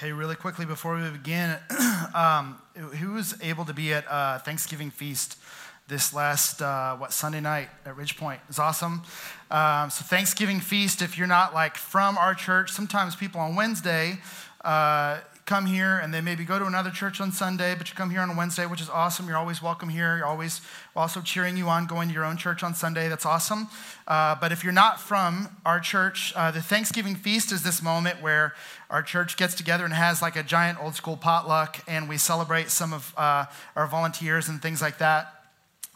Hey, really quickly before we begin, um, who was able to be at uh, Thanksgiving feast this last uh, what Sunday night at Ridge Ridgepoint? It's awesome. Um, so Thanksgiving feast. If you're not like from our church, sometimes people on Wednesday uh, come here and they maybe go to another church on Sunday, but you come here on Wednesday, which is awesome. You're always welcome here. You're always also cheering you on going to your own church on Sunday. That's awesome. Uh, but if you're not from our church, uh, the Thanksgiving feast is this moment where our church gets together and has like a giant old school potluck, and we celebrate some of uh, our volunteers and things like that.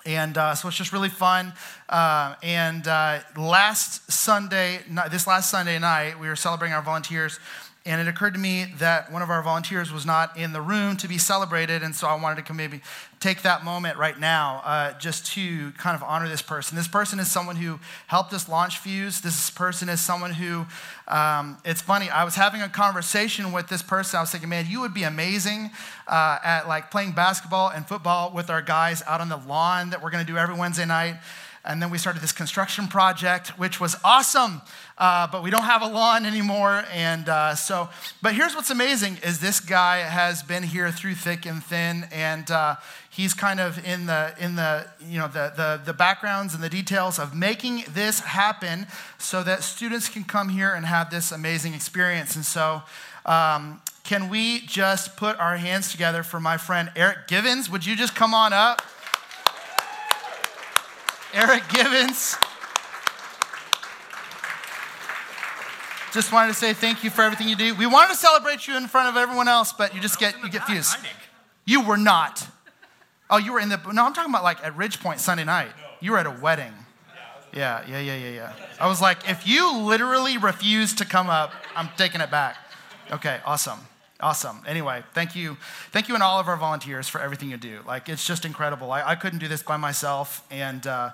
And uh, so it's just really fun. Uh, and uh, last Sunday, this last Sunday night, we were celebrating our volunteers. And it occurred to me that one of our volunteers was not in the room to be celebrated. And so I wanted to maybe take that moment right now uh, just to kind of honor this person. This person is someone who helped us launch Fuse. This person is someone who, um, it's funny, I was having a conversation with this person. I was thinking, man, you would be amazing uh, at like playing basketball and football with our guys out on the lawn that we're going to do every Wednesday night. And then we started this construction project, which was awesome, uh, but we don't have a lawn anymore. And uh, so, but here's what's amazing is this guy has been here through thick and thin, and uh, he's kind of in the in the you know the, the the backgrounds and the details of making this happen, so that students can come here and have this amazing experience. And so. Um, can we just put our hands together for my friend Eric Givens? Would you just come on up? Eric Gibbons. Just wanted to say thank you for everything you do. We wanted to celebrate you in front of everyone else, but you just get you get fused. You were not. Oh, you were in the no. I'm talking about like at Ridgepoint Sunday night. You were at a wedding. Yeah, yeah, yeah, yeah, yeah. I was like, if you literally refuse to come up, I'm taking it back. Okay, awesome. Awesome. Anyway, thank you. Thank you and all of our volunteers for everything you do. Like, it's just incredible. I, I couldn't do this by myself. And uh,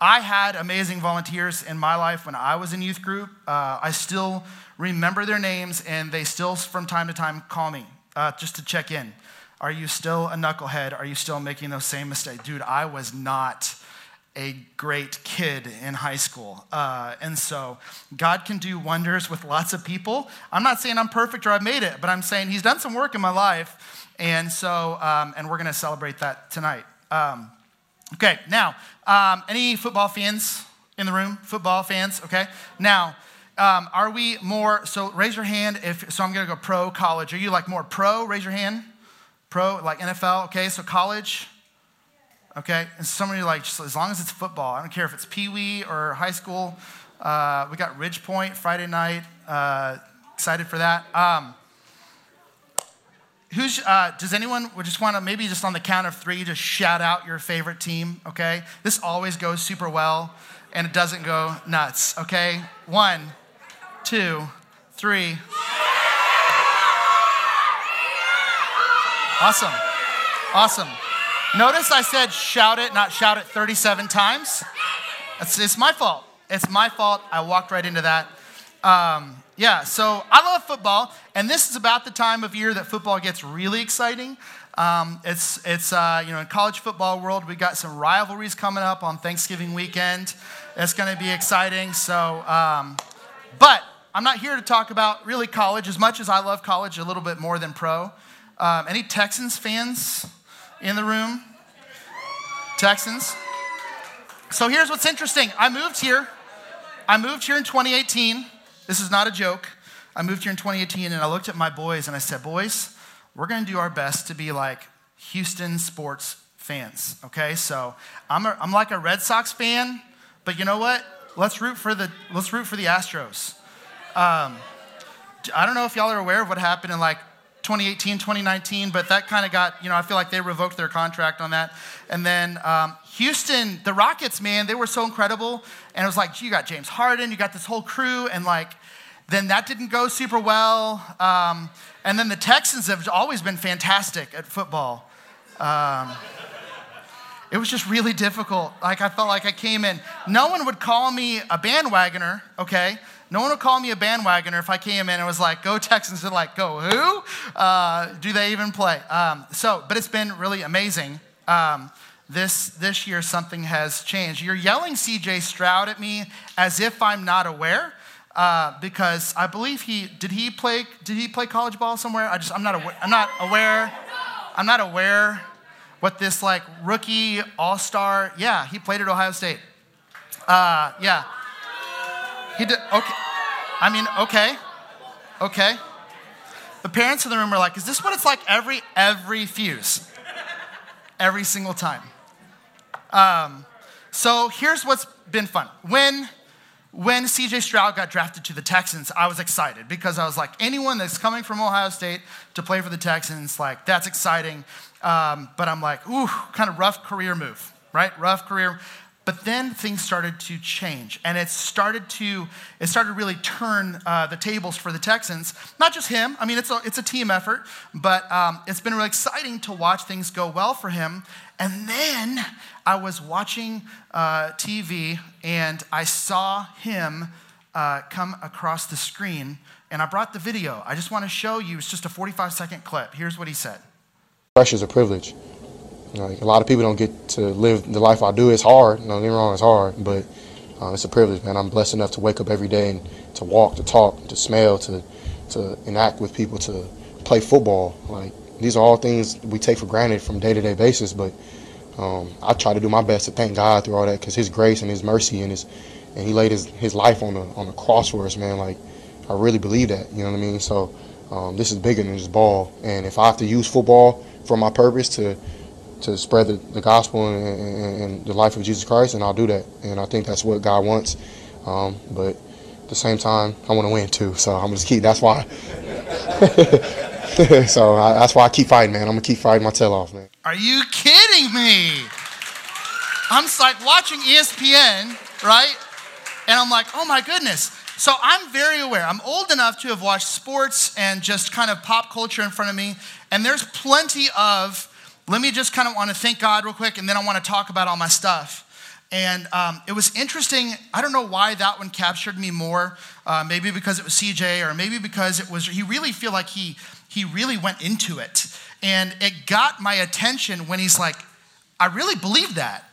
I had amazing volunteers in my life when I was in youth group. Uh, I still remember their names, and they still, from time to time, call me uh, just to check in. Are you still a knucklehead? Are you still making those same mistakes? Dude, I was not a great kid in high school. Uh, and so God can do wonders with lots of people. I'm not saying I'm perfect or I've made it, but I'm saying He's done some work in my life. And so, um, and we're going to celebrate that tonight. Um, okay, now, um, any football fans in the room? Football fans, okay? Now, um, are we more, so raise your hand if, so I'm going to go pro, college. Are you like more pro? Raise your hand. Pro, like NFL, okay? So college. Okay? And some of you like, just as long as it's football, I don't care if it's Pee Wee or high school. Uh, we got Ridgepoint Friday night. Uh, excited for that. Um, who's, uh, does anyone just want to maybe just on the count of three just shout out your favorite team? Okay? This always goes super well and it doesn't go nuts. Okay? One, two, three. Awesome. Awesome. Notice I said shout it, not shout it 37 times. It's, it's my fault. It's my fault. I walked right into that. Um, yeah, so I love football, and this is about the time of year that football gets really exciting. Um, it's, it's uh, you know, in college football world, we got some rivalries coming up on Thanksgiving weekend. It's going to be exciting. So, um, but I'm not here to talk about really college as much as I love college a little bit more than pro. Um, any Texans fans? In the room? Texans? So here's what's interesting. I moved here. I moved here in 2018. This is not a joke. I moved here in 2018 and I looked at my boys and I said, Boys, we're going to do our best to be like Houston sports fans, okay? So I'm, a, I'm like a Red Sox fan, but you know what? Let's root for the, let's root for the Astros. Um, I don't know if y'all are aware of what happened in like 2018, 2019, but that kind of got, you know, I feel like they revoked their contract on that. And then um, Houston, the Rockets, man, they were so incredible. And it was like, you got James Harden, you got this whole crew, and like, then that didn't go super well. Um, and then the Texans have always been fantastic at football. Um, it was just really difficult. Like, I felt like I came in. No one would call me a bandwagoner, okay? No one would call me a bandwagoner if I came in and was like, go Texans. They're like, go who? Uh, do they even play? Um, so, but it's been really amazing. Um, this, this year, something has changed. You're yelling CJ Stroud at me as if I'm not aware. uh, because I believe he did he play did he play college ball somewhere? I just I'm not aware, I'm not aware I'm not aware what this like rookie all star. Yeah, he played at Ohio State. Uh, yeah, he did. Okay, I mean okay, okay. The parents in the room are like, is this what it's like every every fuse, every single time? Um, so here's what's been fun when when CJ Stroud got drafted to the Texans, I was excited because I was like, anyone that's coming from Ohio State to play for the Texans, like, that's exciting. Um, but I'm like, ooh, kind of rough career move, right? Rough career. But then things started to change, and it started to it started to really turn uh, the tables for the Texans. Not just him. I mean, it's a it's a team effort, but um, it's been really exciting to watch things go well for him. And then I was watching uh, TV, and I saw him uh, come across the screen, and I brought the video. I just want to show you. It's just a 45 second clip. Here's what he said. Pressure is a privilege. A lot of people don't get to live the life I do. It's hard. No, get wrong, it's hard, but uh, it's a privilege, man. I'm blessed enough to wake up every day and to walk, to talk, to smell, to to enact with people, to play football. Like these are all things we take for granted from day to day basis, but um, I try to do my best to thank God through all that because His grace and His mercy and His and He laid His, His life on the on the cross for us, man. Like I really believe that. You know what I mean? So um, this is bigger than just ball, and if I have to use football for my purpose to to spread the, the gospel and, and, and, the life of Jesus Christ, and I'll do that. And I think that's what God wants. Um, but at the same time, I want to win too. So I'm just keep. That's why. so I, that's why I keep fighting, man. I'm gonna keep fighting my tail off, man. Are you kidding me? I'm like watching ESPN, right? And I'm like, oh my goodness. So I'm very aware. I'm old enough to have watched sports and just kind of pop culture in front of me. And there's plenty of let me just kind of want to thank God real quick, and then I want to talk about all my stuff. And um, it was interesting. I don't know why that one captured me more. Uh, maybe because it was CJ, or maybe because it was. He really feel like he he really went into it, and it got my attention when he's like, "I really believe that."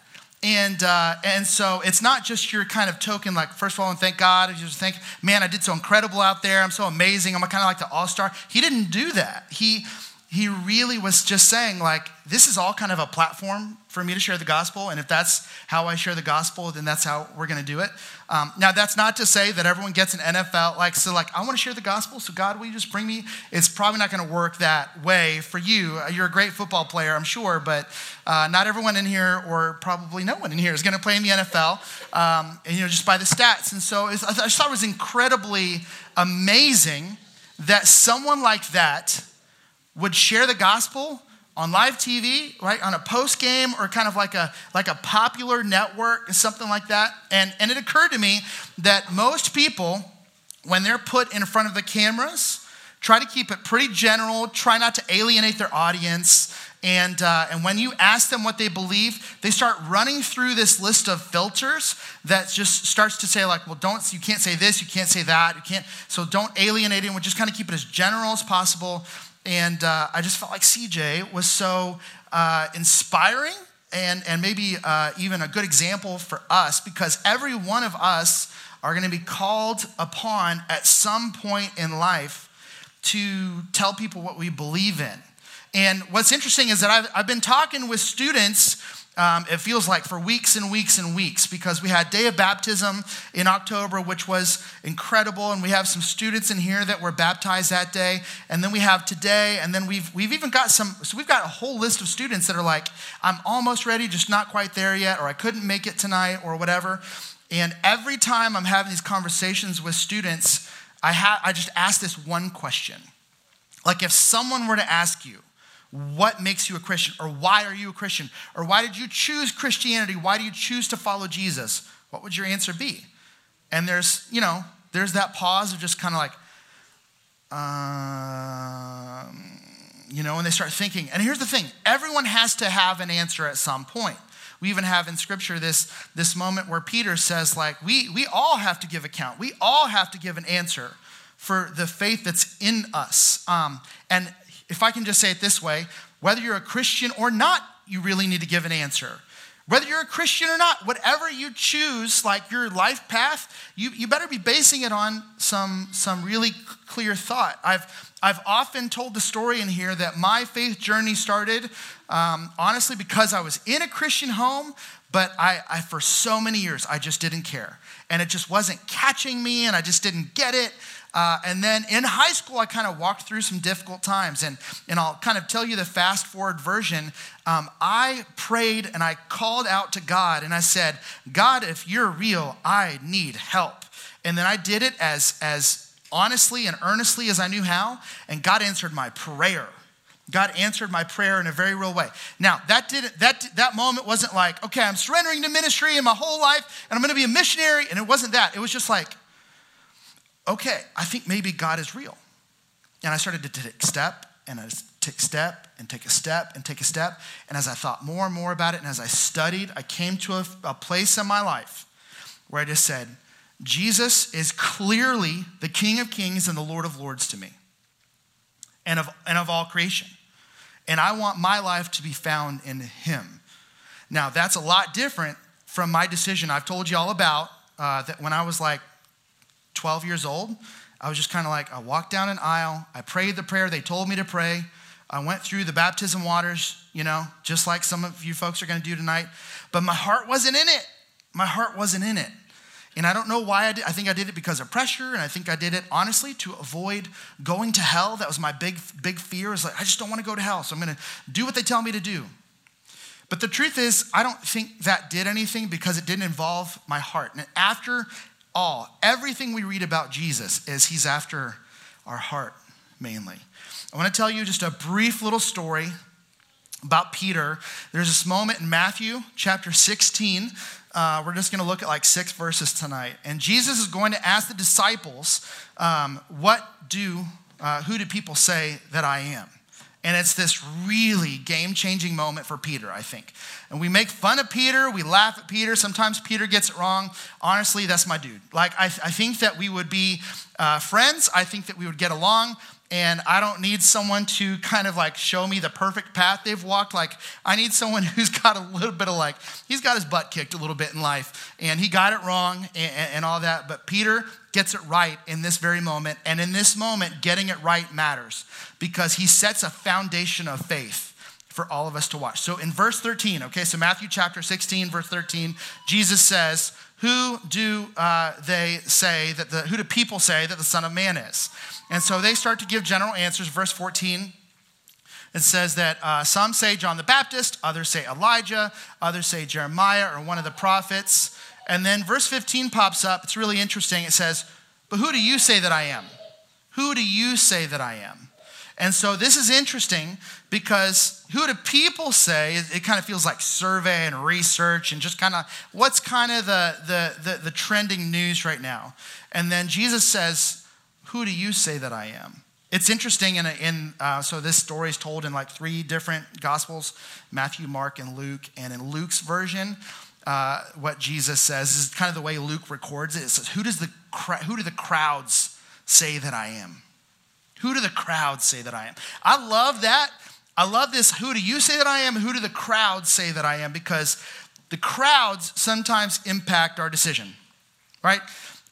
And uh, and so it's not just your kind of token, like first of all, and thank God, and just think, man, I did so incredible out there. I'm so amazing. I'm kind of like the all star. He didn't do that. He he really was just saying, like, this is all kind of a platform for me to share the gospel. And if that's how I share the gospel, then that's how we're going to do it. Um, now, that's not to say that everyone gets an NFL, like, so, like, I want to share the gospel. So, God, will you just bring me? It's probably not going to work that way for you. You're a great football player, I'm sure, but uh, not everyone in here, or probably no one in here, is going to play in the NFL, um, and, you know, just by the stats. And so, I just thought it was incredibly amazing that someone like that would share the gospel on live TV, right, on a post game or kind of like a like a popular network, or something like that. And and it occurred to me that most people, when they're put in front of the cameras, try to keep it pretty general, try not to alienate their audience. And, uh, and when you ask them what they believe, they start running through this list of filters that just starts to say, like, well, don't, you can't say this, you can't say that, you can't, so don't alienate we just kind of keep it as general as possible. And uh, I just felt like CJ was so uh, inspiring and, and maybe uh, even a good example for us because every one of us are going to be called upon at some point in life to tell people what we believe in. And what's interesting is that I've, I've been talking with students um, it feels like for weeks and weeks and weeks because we had day of baptism in october which was incredible. And we have some students in here that were baptized that day. And then we have today. And then we've, we've even got some so we've got a whole list of students that are like i'm almost ready just not quite there yet or i couldn't make it tonight or whatever. And every time i'm having these conversations with students i, ha- I just ask this one question. Like if someone were to ask you what makes you a Christian or why are you a Christian or why did you choose Christianity? Why do you choose to follow Jesus? What would your answer be? And there's, you know, there's that pause of just kind of like, um, you know, and they start thinking. And here's the thing everyone has to have an answer at some point. We even have in scripture this, this moment where Peter says, like, we, we all have to give account. We all have to give an answer for the faith that's in us. Um, and if I can just say it this way, whether you're a Christian or not, you really need to give an answer. Whether you're a Christian or not, whatever you choose, like your life path, you, you better be basing it on some, some really clear thought. I've, I've often told the story in here that my faith journey started um, honestly because I was in a Christian home, but I, I, for so many years, I just didn't care. And it just wasn't catching me, and I just didn't get it. Uh, and then in high school, I kind of walked through some difficult times. And, and I'll kind of tell you the fast forward version. Um, I prayed and I called out to God and I said, God, if you're real, I need help. And then I did it as, as honestly and earnestly as I knew how. And God answered my prayer. God answered my prayer in a very real way. Now, that didn't that that moment wasn't like, okay, I'm surrendering to ministry in my whole life and I'm going to be a missionary and it wasn't that. It was just like okay, I think maybe God is real. And I started to take step and I take step and take a step and take a step. And as I thought more and more about it and as I studied, I came to a, a place in my life where I just said, Jesus is clearly the King of Kings and the Lord of Lords to me and of, and of all creation. And I want my life to be found in Him. Now, that's a lot different from my decision I've told you all about uh, that when I was like 12 years old, I was just kind of like, I walked down an aisle, I prayed the prayer they told me to pray. I went through the baptism waters, you know, just like some of you folks are going to do tonight. But my heart wasn't in it. My heart wasn't in it. And I don't know why I did. I think I did it because of pressure, and I think I did it honestly to avoid going to hell. That was my big, big fear. Is like I just don't want to go to hell, so I'm going to do what they tell me to do. But the truth is, I don't think that did anything because it didn't involve my heart. And after all, everything we read about Jesus is he's after our heart mainly. I want to tell you just a brief little story about Peter. There's this moment in Matthew chapter 16. Uh, we're just going to look at like six verses tonight. And Jesus is going to ask the disciples, um, What do, uh, who do people say that I am? And it's this really game changing moment for Peter, I think. And we make fun of Peter, we laugh at Peter. Sometimes Peter gets it wrong. Honestly, that's my dude. Like, I, I think that we would be uh, friends, I think that we would get along. And I don't need someone to kind of like show me the perfect path they've walked. Like, I need someone who's got a little bit of like, he's got his butt kicked a little bit in life and he got it wrong and, and all that. But Peter gets it right in this very moment. And in this moment, getting it right matters because he sets a foundation of faith for all of us to watch. So in verse 13, okay, so Matthew chapter 16, verse 13, Jesus says, Who do uh, they say that the, who do people say that the Son of Man is? And so they start to give general answers. Verse 14, it says that uh, some say John the Baptist, others say Elijah, others say Jeremiah or one of the prophets. And then verse 15 pops up. It's really interesting. It says, But who do you say that I am? Who do you say that I am? And so this is interesting because who do people say? It, kind of feels like survey and research and just kind of what's kind of the, the, the, the trending news right now. And then Jesus says, Who do you say that I am? It's interesting, in, in uh, so this story is told in like three different gospels Matthew, Mark, and Luke. And in Luke's version, uh, what Jesus says is kind of the way Luke records it. It says, Who, does the, who do the crowds say that I am? Who do the crowd say that I am? I love that. I love this. Who do you say that I am? Who do the crowd say that I am? Because the crowds sometimes impact our decision, right?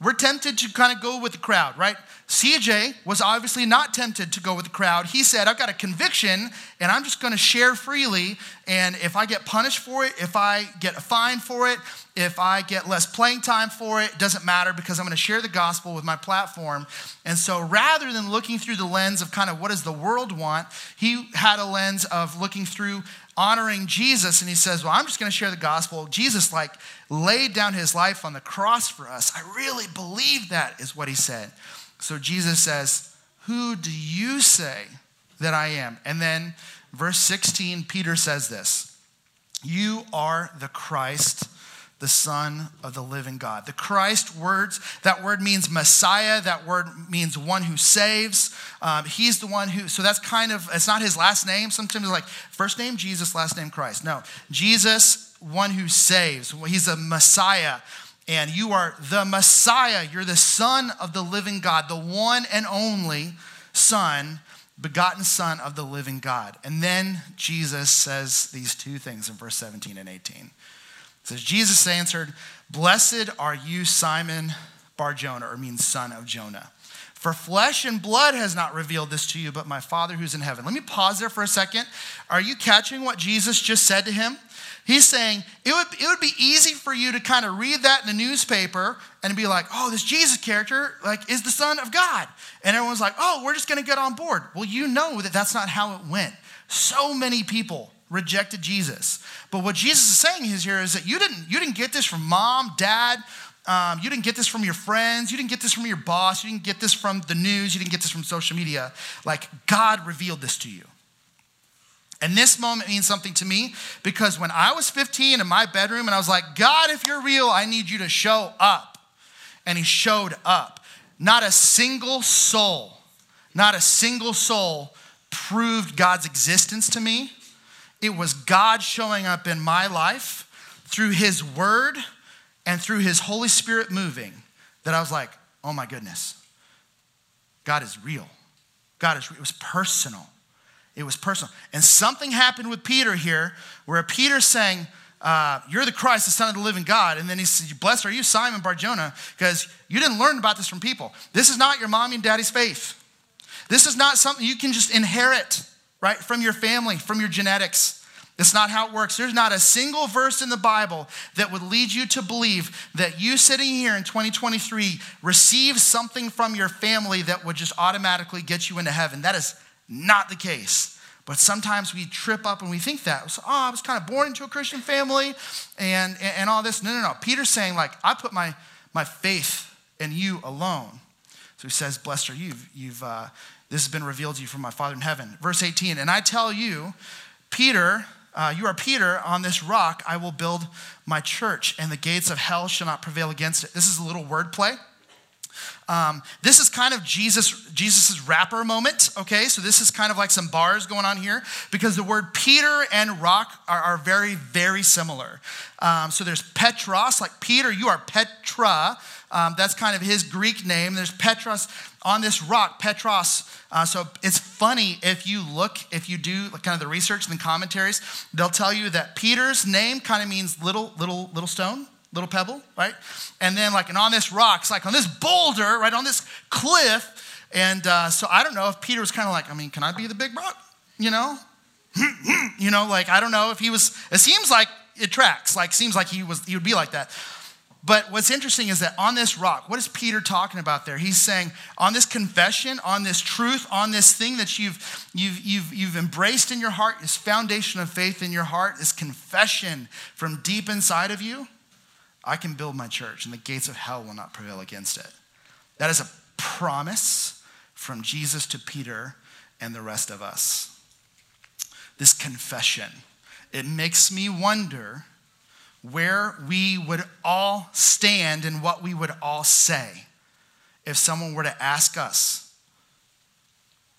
We're tempted to kind of go with the crowd, right? CJ was obviously not tempted to go with the crowd. He said, I've got a conviction and I'm just going to share freely. And if I get punished for it, if I get a fine for it, if I get less playing time for it, it doesn't matter because I'm going to share the gospel with my platform. And so rather than looking through the lens of kind of what does the world want, he had a lens of looking through honoring Jesus. And he says, Well, I'm just going to share the gospel. Jesus, like, laid down his life on the cross for us. I really believe that, is what he said. So Jesus says, Who do you say that I am? And then, verse 16, Peter says this You are the Christ the Son of the living God. The Christ words, that word means Messiah. That word means one who saves. Um, he's the one who, so that's kind of, it's not his last name. Sometimes it's like first name Jesus, last name Christ. No, Jesus, one who saves. He's a Messiah. And you are the Messiah. You're the Son of the living God, the one and only Son, begotten Son of the living God. And then Jesus says these two things in verse 17 and 18. says, Jesus answered, Blessed are you, Simon Barjona, or means son of Jonah. For flesh and blood has not revealed this to you, but my Father who's in heaven. Let me pause there for a second. Are you catching what Jesus just said to him? He's saying it would, it would be easy for you to kind of read that in the newspaper and be like, oh, this Jesus character like is the Son of God. And everyone's like, oh, we're just going to get on board. Well, you know that that's not how it went. So many people rejected Jesus. But what Jesus is saying is here is that you didn't, you didn't get this from mom, dad, um, you didn't get this from your friends. You didn't get this from your boss. You didn't get this from the news. You didn't get this from social media. Like, God revealed this to you. And this moment means something to me because when I was 15 in my bedroom and I was like, God, if you're real, I need you to show up. And He showed up. Not a single soul, not a single soul proved God's existence to me. It was God showing up in my life through His Word and through His Holy Spirit moving that I was like, oh my goodness, God is real. God is, it was personal. It was personal. And something happened with Peter here where Peter's saying, uh, You're the Christ, the Son of the living God. And then he says, Blessed are you, Simon Barjona, because you didn't learn about this from people. This is not your mommy and daddy's faith. This is not something you can just inherit, right, from your family, from your genetics. That's not how it works. There's not a single verse in the Bible that would lead you to believe that you sitting here in 2023 receive something from your family that would just automatically get you into heaven. That is not the case. But sometimes we trip up and we think that. So, oh, I was kind of born into a Christian family and, and, and all this. No, no, no. Peter's saying, like, I put my, my faith in you alone. So he says, Blessed are you. You've, you've uh, this has been revealed to you from my Father in heaven. Verse 18, and I tell you, Peter, uh, you are Peter, on this rock I will build my church, and the gates of hell shall not prevail against it. This is a little wordplay. Um, this is kind of Jesus Jesus's rapper moment. Okay, so this is kind of like some bars going on here because the word Peter and rock are, are very very similar. Um, so there's Petros, like Peter, you are Petra. Um, that's kind of his Greek name. There's Petros on this rock, Petros. Uh, so it's funny if you look, if you do kind of the research and the commentaries, they'll tell you that Peter's name kind of means little, little, little stone, little pebble, right? And then like, and on this rock, it's like on this boulder, right, on this cliff. And uh, so I don't know if Peter was kind of like, I mean, can I be the big rock? You know? you know, like, I don't know if he was, it seems like it tracks, like, seems like he was, he would be like that. But what's interesting is that on this rock, what is Peter talking about there? He's saying, on this confession, on this truth, on this thing that you've, you've, you've, you've embraced in your heart, this foundation of faith in your heart, this confession from deep inside of you, I can build my church and the gates of hell will not prevail against it. That is a promise from Jesus to Peter and the rest of us. This confession, it makes me wonder where we would all stand and what we would all say if someone were to ask us,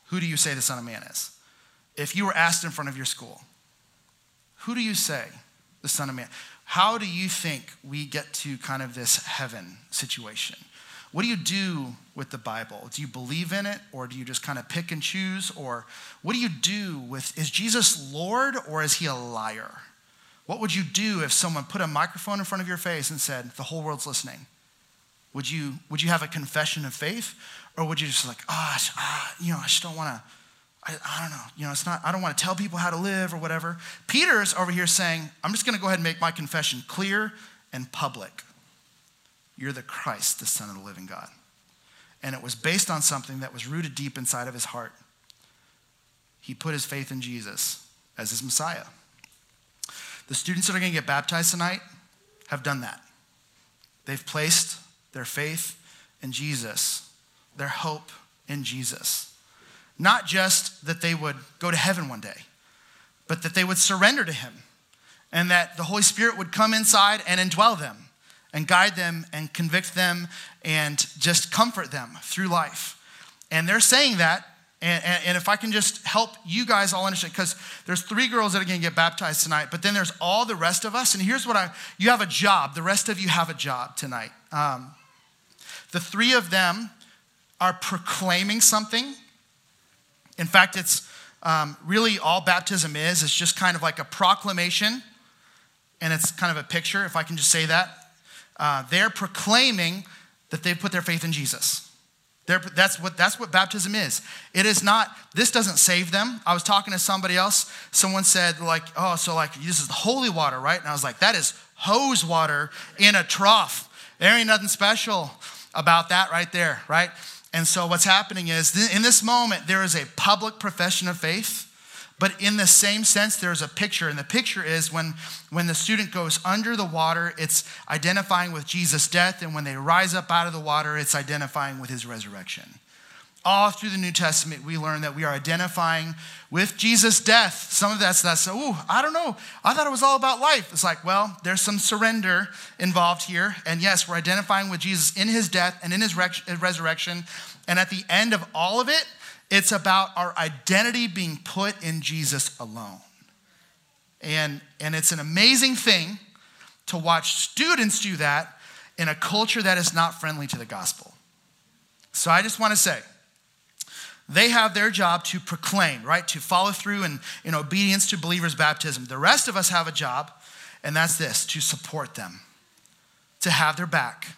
Who do you say the Son of Man is? If you were asked in front of your school, Who do you say the Son of Man? How do you think we get to kind of this heaven situation? What do you do with the Bible? Do you believe in it or do you just kind of pick and choose? Or what do you do with, is Jesus Lord or is he a liar? What would you do if someone put a microphone in front of your face and said, the whole world's listening? Would you, would you have a confession of faith? Or would you just like, oh, ah, you know, I just don't want to, I, I don't know, you know, it's not, I don't want to tell people how to live or whatever. Peter's over here saying, I'm just going to go ahead and make my confession clear and public. You're the Christ, the Son of the living God. And it was based on something that was rooted deep inside of his heart. He put his faith in Jesus as his Messiah. The students that are going to get baptized tonight have done that. They've placed their faith in Jesus, their hope in Jesus. Not just that they would go to heaven one day, but that they would surrender to Him and that the Holy Spirit would come inside and indwell them and guide them and convict them and just comfort them through life. And they're saying that and, and, and, if I can just help you guys all understand, because there's three girls that are going to get baptized tonight, but then there's all the rest of us. And here's what I you have a job. The rest of you have a job tonight. Um, the three of them are proclaiming something. In fact, it's um, really all baptism is. It's just kind of like a proclamation and it's kind of a picture, if I can just say that. Uh, they're proclaiming that they've put their faith in Jesus. They're, that's, what, that's what baptism is. It is not, this doesn't save them. I was talking to somebody else. Someone said, like, oh, so like this is the holy water, right? And I was like, that is hose water in a trough. There ain't nothing special about that right there, right? And so what's happening is in this moment, there is a public profession of faith but in the same sense, there's a picture, and the picture is when, when the student goes under the water, it's identifying with Jesus' death, and when they rise up out of the water, it's identifying with his resurrection. All through the New Testament, we learn that we are identifying with Jesus' death. Some of that's that's, ooh, I don't know. I thought it was all about life. It's like, well, there's some surrender involved here. And yes, we're identifying with Jesus in his death and in his resurrection. And at the end of all of it, it's about our identity being put in Jesus alone. And, and it's an amazing thing to watch students do that in a culture that is not friendly to the gospel. So I just want to say, they have their job to proclaim, right? To follow through in, in obedience to believers' baptism. The rest of us have a job, and that's this to support them, to have their back,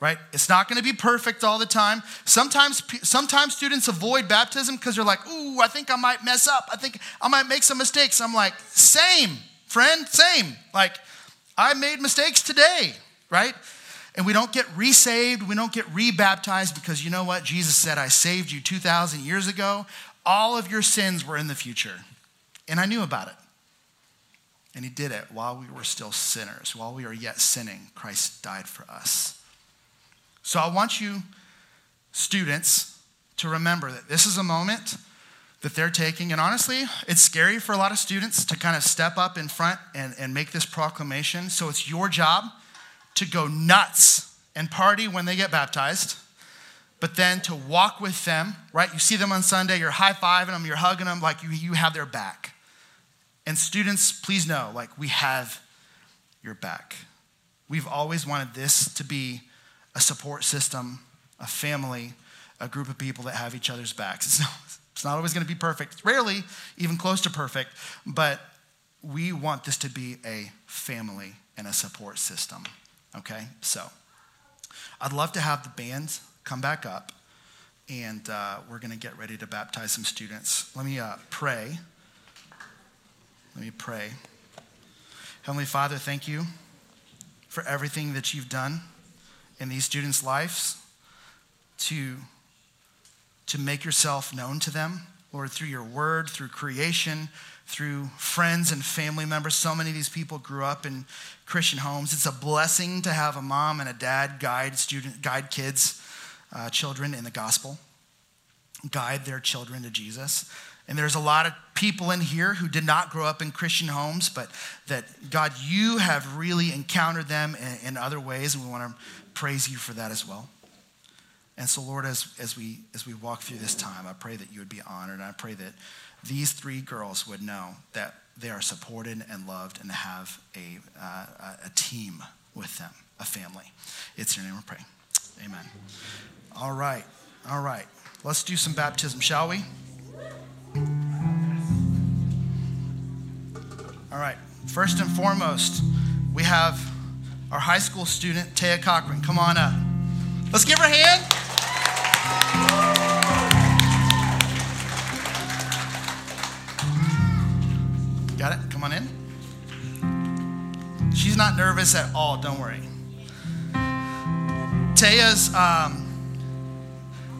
right? It's not going to be perfect all the time. Sometimes, sometimes students avoid baptism because they're like, ooh, I think I might mess up. I think I might make some mistakes. I'm like, same, friend, same. Like, I made mistakes today, right? And we don't get resaved, we don't get rebaptized because you know what? Jesus said, I saved you 2,000 years ago. All of your sins were in the future. And I knew about it. And he did it while we were still sinners. While we are yet sinning, Christ died for us. So I want you, students, to remember that this is a moment that they're taking. And honestly, it's scary for a lot of students to kind of step up in front and, and make this proclamation. So it's your job to go nuts and party when they get baptized, but then to walk with them, right? You see them on Sunday, you're high fiving them, you're hugging them, like you, you have their back. And students, please know, like we have your back. We've always wanted this to be a support system, a family, a group of people that have each other's backs. It's not, it's not always going to be perfect, it's rarely even close to perfect, but we want this to be a family and a support system. Okay? So, I'd love to have the band come back up, and uh, we're going to get ready to baptize some students. Let me uh, pray. Let me pray. Heavenly Father, thank you for everything that you've done in these students' lives to, to make yourself known to them, Lord, through your word, through creation, through friends and family members. So many of these people grew up in Christian homes. It's a blessing to have a mom and a dad guide student, guide kids, uh, children in the gospel, guide their children to Jesus. And there's a lot of people in here who did not grow up in Christian homes, but that God, you have really encountered them in, in other ways, and we want to praise you for that as well. And so, Lord, as, as, we, as we walk through this time, I pray that you would be honored. And I pray that these three girls would know that they are supported and loved and have a, uh, a team with them, a family. It's your name we pray. Amen. All right. All right. Let's do some baptism, shall we? All right. First and foremost, we have our high school student, Taya Cochran. Come on up. Let's give her a hand. Got it? Come on in. She's not nervous at all, don't worry. Taya's, um,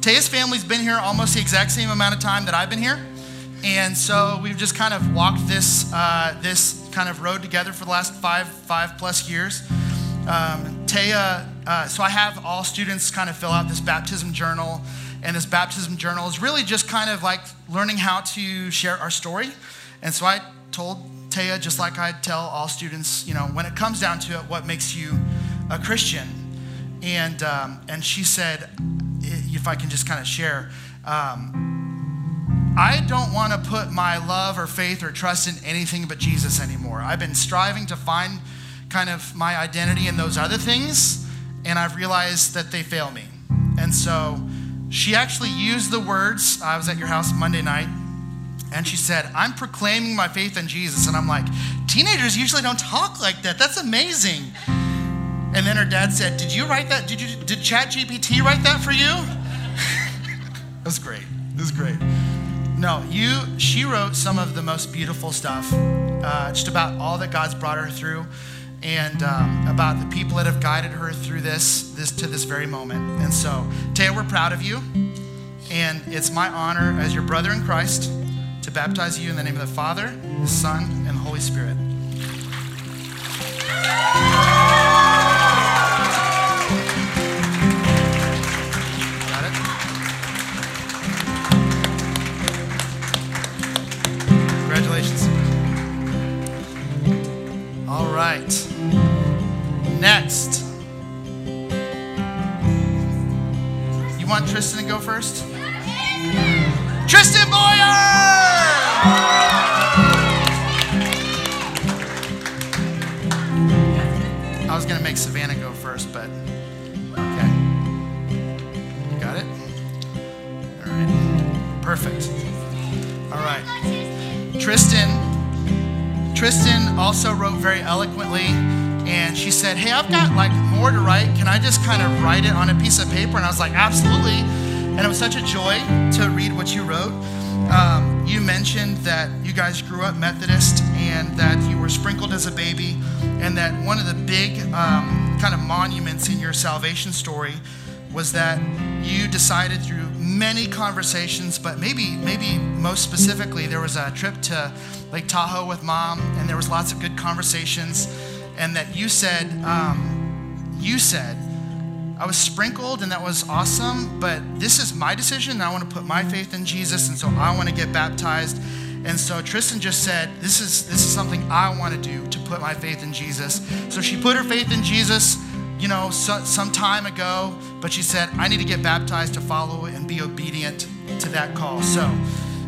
Taya's family's been here almost the exact same amount of time that I've been here. And so we've just kind of walked this, uh, this kind of road together for the last five, five plus years. Um, Taya, uh, so I have all students kind of fill out this baptism journal, and this baptism journal is really just kind of like learning how to share our story. And so I told Taya, just like I tell all students, you know, when it comes down to it, what makes you a Christian? And, um, and she said, if I can just kind of share, um, I don't want to put my love or faith or trust in anything but Jesus anymore. I've been striving to find kind of my identity in those other things, and I've realized that they fail me. And so she actually used the words, I was at your house Monday night, And she said, I'm proclaiming my faith in Jesus. And I'm like, teenagers usually don't talk like that. That's amazing. And then her dad said, Did you write that? Did you did ChatGPT write that for you? It was great. It was great. No, you. She wrote some of the most beautiful stuff, uh, just about all that God's brought her through, and um, about the people that have guided her through this, this to this very moment. And so, Taya, we're proud of you, and it's my honor as your brother in Christ to baptize you in the name of the Father, the Son, and the Holy Spirit. Got it? Congratulations. All right. Next. You want Tristan to go first? Tristan Boyer! Was going to make Savannah go first, but okay. Got it? All right. Perfect. All right. Tristan Tristan also wrote very eloquently and she said, Hey, I've got like more to write. Can I just kind of write it on a piece of paper? And I was like, Absolutely. And it was such a joy to read what you wrote. Um, you mentioned that you guys grew up Methodist and that you were sprinkled as a baby, and that one of the big um, kind of monuments in your salvation story was that you decided through many conversations, but maybe maybe most specifically, there was a trip to Lake Tahoe with mom, and there was lots of good conversations, and that you said um, you said I was sprinkled, and that was awesome. But this is my decision, I want to put my faith in Jesus, and so I want to get baptized. And so Tristan just said, "This is this is something I want to do to put my faith in Jesus." So she put her faith in Jesus you know, so, some time ago, but she said, I need to get baptized to follow and be obedient to that call. So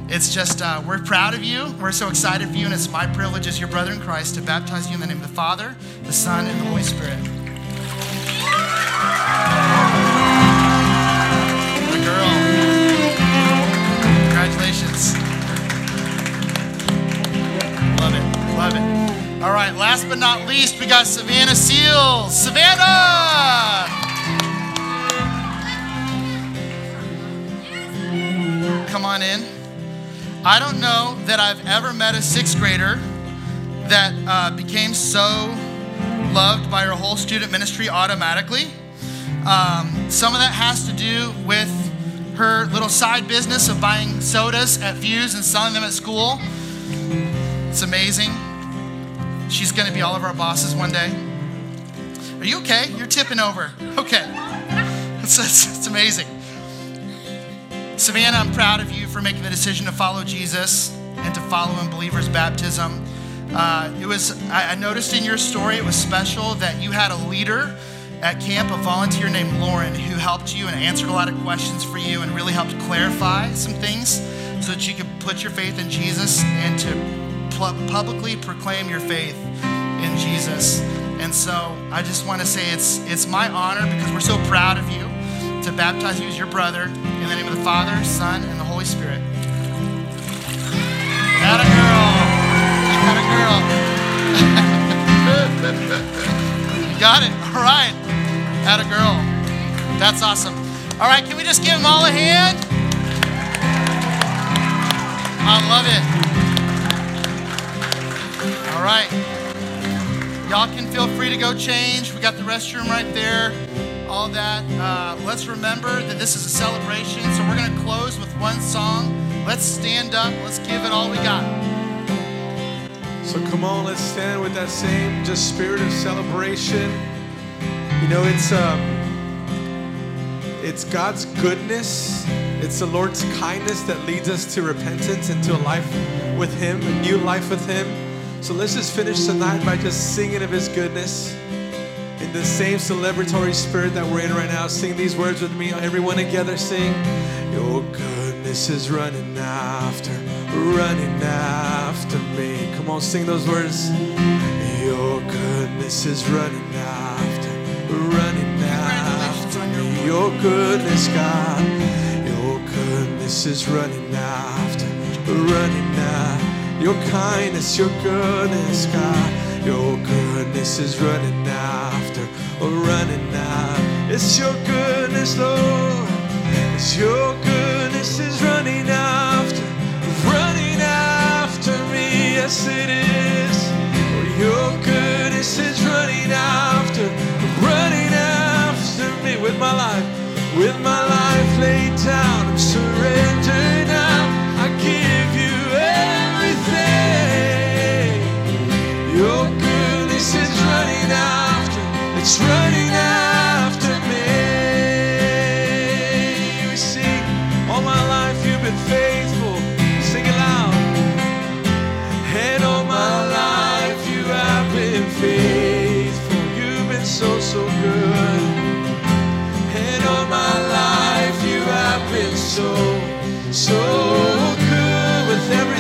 it's just, uh, we're proud of you. We're so excited for you, and it's my privilege as your brother in Christ to baptize you in the name of the Father, the Son, and the Holy Spirit. Good girl. Congratulations. Love it. All right, last but not least, we got Savannah Seals. Savannah! Come on in. I don't know that I've ever met a sixth grader that uh, became so loved by her whole student ministry automatically. Um, some of that has to do with her little side business of buying sodas at Fuse and selling them at school. It's amazing. She's going to be all of our bosses one day. Are you okay? You're tipping over. Okay. It's, it's, it's, amazing. Savannah, I'm proud of you for making the decision to follow Jesus and to follow in believers' baptism. Uh, it was, I, I noticed in your story, it was special that you had a leader at camp, a volunteer named Lauren, who helped you and answered a lot of questions for you and really helped clarify some things so that you could put your faith in Jesus and to publicly proclaim your faith in Jesus. And so I just want to say it's it's my honor because we're so proud of you to baptize you as your brother in the name of the Father, Son, and the Holy Spirit. Got a girl. Got a girl. got it. All right. Got a girl. That's awesome. All right, can we just give them all a hand? I love it. Right. Y'all can feel free to go change. We got the restroom right there. All that. Uh, let's remember that this is a celebration. So we're going to close with one song. Let's stand up. Let's give it all we got. So come on, let's stand with that same just spirit of celebration. You know, it's um, it's God's goodness. It's the Lord's kindness that leads us to repentance and to a life with Him, a new life with Him. So let's just finish tonight by just singing of His goodness in the same celebratory spirit that we're in right now. Sing these words with me. Everyone together sing. Your goodness is running after, running after me. Come on, sing those words. Your goodness is running after, running after me. Your goodness, God. Your goodness is running after running now. Your kindness, your goodness, God, your goodness is running after, oh, running now. It's your goodness, Lord. It's your goodness is running after, running after me. Yes, it is. Your goodness is running after, running after me with my life, with my life laid down. I'm surrendered it's running after me. We sing, all my life you've been faithful. Sing it. And all my life you have been faithful. You've been so, so good. And all my life you have been so, so good with everything.